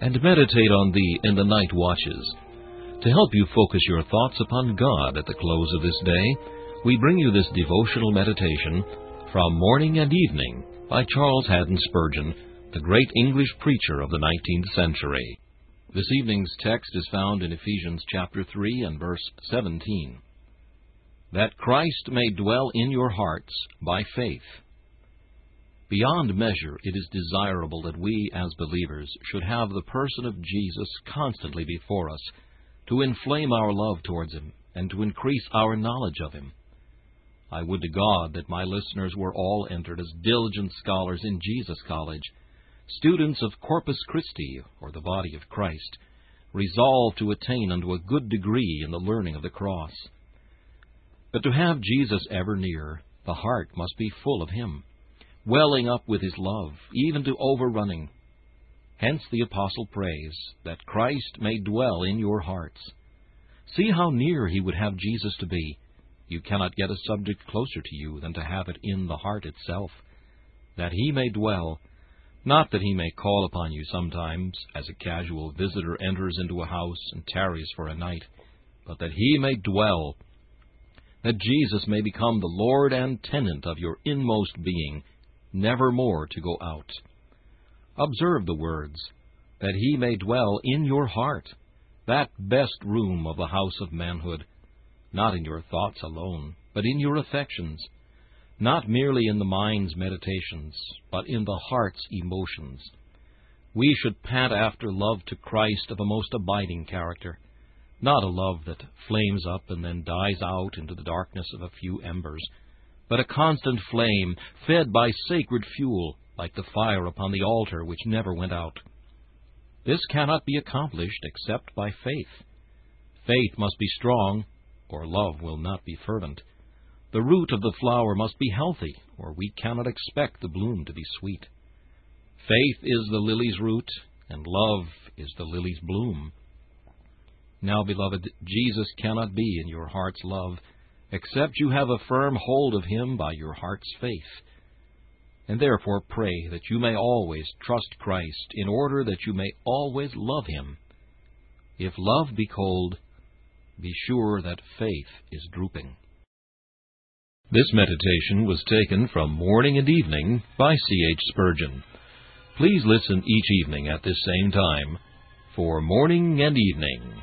and meditate on thee in the night watches. To help you focus your thoughts upon God at the close of this day, we bring you this devotional meditation from Morning and Evening by Charles Haddon Spurgeon, the great English preacher of the 19th century. This evening's text is found in Ephesians chapter 3 and verse 17. That Christ may dwell in your hearts by faith. Beyond measure, it is desirable that we, as believers, should have the person of Jesus constantly before us, to inflame our love towards Him, and to increase our knowledge of Him. I would to God that my listeners were all entered as diligent scholars in Jesus College, students of Corpus Christi, or the body of Christ, resolved to attain unto a good degree in the learning of the cross. But to have Jesus ever near, the heart must be full of Him, welling up with His love, even to overrunning. Hence the Apostle prays, that Christ may dwell in your hearts. See how near He would have Jesus to be. You cannot get a subject closer to you than to have it in the heart itself, that He may dwell not that he may call upon you sometimes, as a casual visitor enters into a house and tarries for a night, but that he may dwell, that Jesus may become the Lord and tenant of your inmost being, never more to go out. Observe the words, that he may dwell in your heart, that best room of the house of manhood, not in your thoughts alone, but in your affections not merely in the mind's meditations, but in the heart's emotions. We should pant after love to Christ of a most abiding character, not a love that flames up and then dies out into the darkness of a few embers, but a constant flame fed by sacred fuel, like the fire upon the altar which never went out. This cannot be accomplished except by faith. Faith must be strong, or love will not be fervent. The root of the flower must be healthy, or we cannot expect the bloom to be sweet. Faith is the lily's root, and love is the lily's bloom. Now, beloved, Jesus cannot be in your heart's love, except you have a firm hold of him by your heart's faith. And therefore pray that you may always trust Christ, in order that you may always love him. If love be cold, be sure that faith is drooping. This meditation was taken from Morning and Evening by C. H. Spurgeon. Please listen each evening at this same time for Morning and Evening.